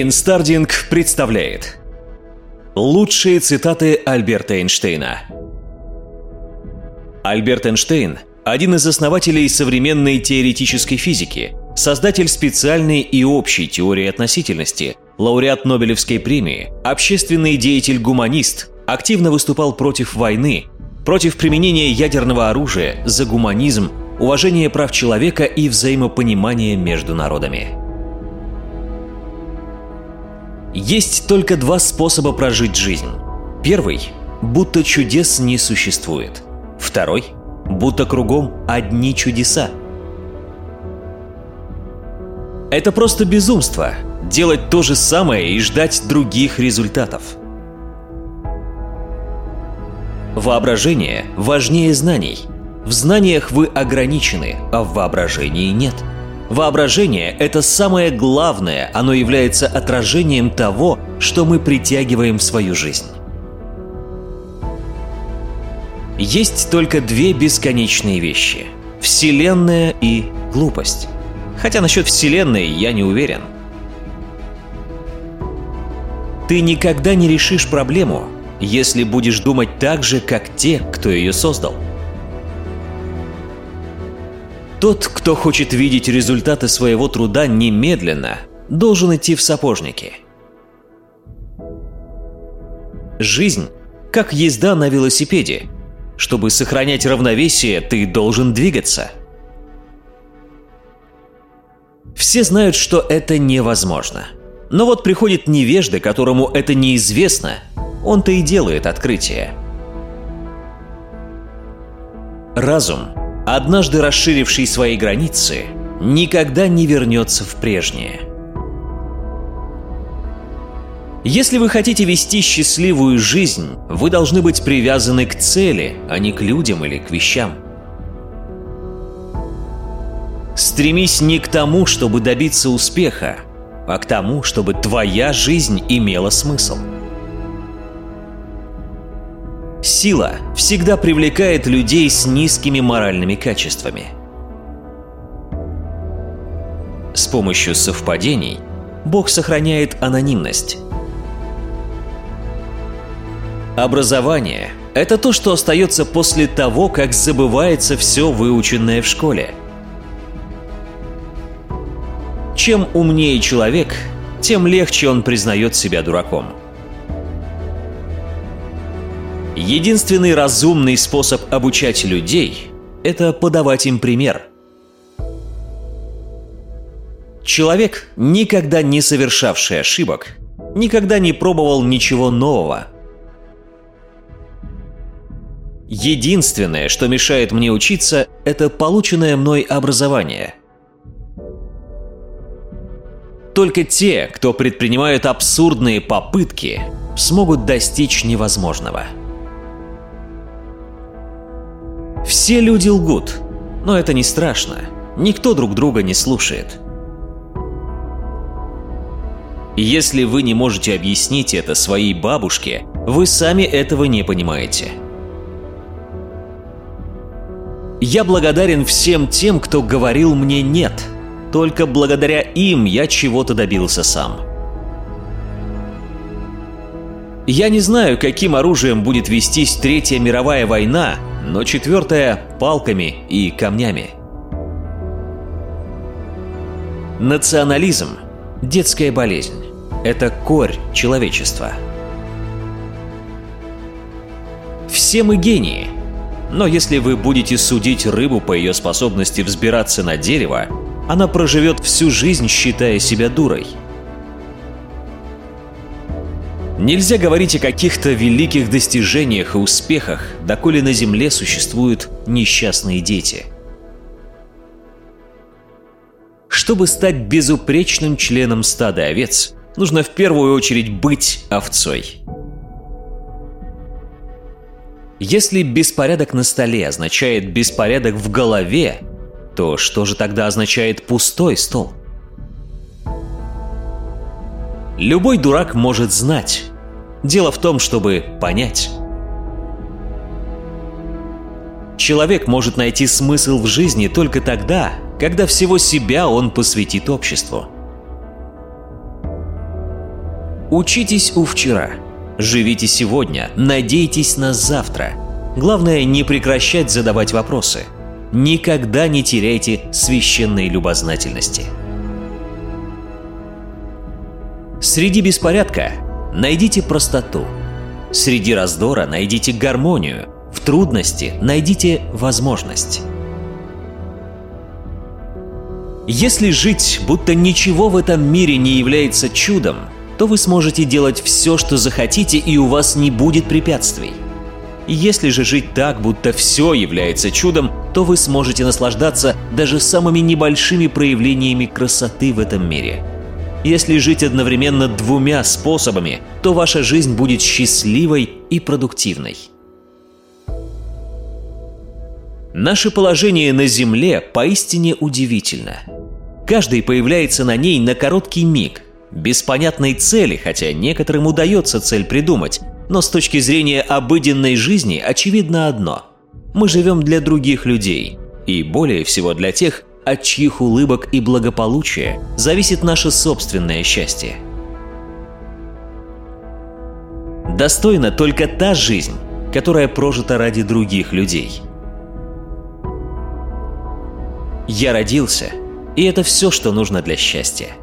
Инстардинг представляет Лучшие цитаты Альберта Эйнштейна Альберт Эйнштейн – один из основателей современной теоретической физики, создатель специальной и общей теории относительности, лауреат Нобелевской премии, общественный деятель-гуманист, активно выступал против войны, против применения ядерного оружия, за гуманизм, уважение прав человека и взаимопонимание между народами. Есть только два способа прожить жизнь. Первый – будто чудес не существует. Второй – будто кругом одни чудеса. Это просто безумство – делать то же самое и ждать других результатов. Воображение важнее знаний. В знаниях вы ограничены, а в воображении нет – Воображение – это самое главное, оно является отражением того, что мы притягиваем в свою жизнь. Есть только две бесконечные вещи – Вселенная и глупость. Хотя насчет Вселенной я не уверен. Ты никогда не решишь проблему, если будешь думать так же, как те, кто ее создал – тот, кто хочет видеть результаты своего труда немедленно, должен идти в сапожники. Жизнь как езда на велосипеде. Чтобы сохранять равновесие, ты должен двигаться. Все знают, что это невозможно. Но вот приходит невежда, которому это неизвестно, он-то и делает открытие. Разум однажды расширивший свои границы, никогда не вернется в прежнее. Если вы хотите вести счастливую жизнь, вы должны быть привязаны к цели, а не к людям или к вещам. Стремись не к тому, чтобы добиться успеха, а к тому, чтобы твоя жизнь имела смысл – Сила всегда привлекает людей с низкими моральными качествами. С помощью совпадений Бог сохраняет анонимность. Образование – это то, что остается после того, как забывается все выученное в школе. Чем умнее человек, тем легче он признает себя дураком – Единственный разумный способ обучать людей – это подавать им пример. Человек, никогда не совершавший ошибок, никогда не пробовал ничего нового. Единственное, что мешает мне учиться, это полученное мной образование. Только те, кто предпринимают абсурдные попытки, смогут достичь невозможного – все люди лгут, но это не страшно. Никто друг друга не слушает. Если вы не можете объяснить это своей бабушке, вы сами этого не понимаете. Я благодарен всем тем, кто говорил мне «нет». Только благодаря им я чего-то добился сам. Я не знаю, каким оружием будет вестись Третья мировая война, но четвертая – палками и камнями. Национализм – детская болезнь. Это корь человечества. Все мы гении. Но если вы будете судить рыбу по ее способности взбираться на дерево, она проживет всю жизнь, считая себя дурой – Нельзя говорить о каких-то великих достижениях и успехах, доколе на Земле существуют несчастные дети. Чтобы стать безупречным членом стада овец, нужно в первую очередь быть овцой. Если беспорядок на столе означает беспорядок в голове, то что же тогда означает пустой стол? Любой дурак может знать, Дело в том, чтобы понять. Человек может найти смысл в жизни только тогда, когда всего себя он посвятит обществу. Учитесь у вчера. Живите сегодня, надейтесь на завтра. Главное, не прекращать задавать вопросы. Никогда не теряйте священной любознательности. Среди беспорядка найдите простоту. Среди раздора найдите гармонию. В трудности найдите возможность. Если жить, будто ничего в этом мире не является чудом, то вы сможете делать все, что захотите, и у вас не будет препятствий. Если же жить так, будто все является чудом, то вы сможете наслаждаться даже самыми небольшими проявлениями красоты в этом мире. Если жить одновременно двумя способами, то ваша жизнь будет счастливой и продуктивной. Наше положение на Земле поистине удивительно. Каждый появляется на ней на короткий миг, без понятной цели, хотя некоторым удается цель придумать, но с точки зрения обыденной жизни очевидно одно – мы живем для других людей, и более всего для тех, от чьих улыбок и благополучия зависит наше собственное счастье. Достойна только та жизнь, которая прожита ради других людей. Я родился, и это все, что нужно для счастья –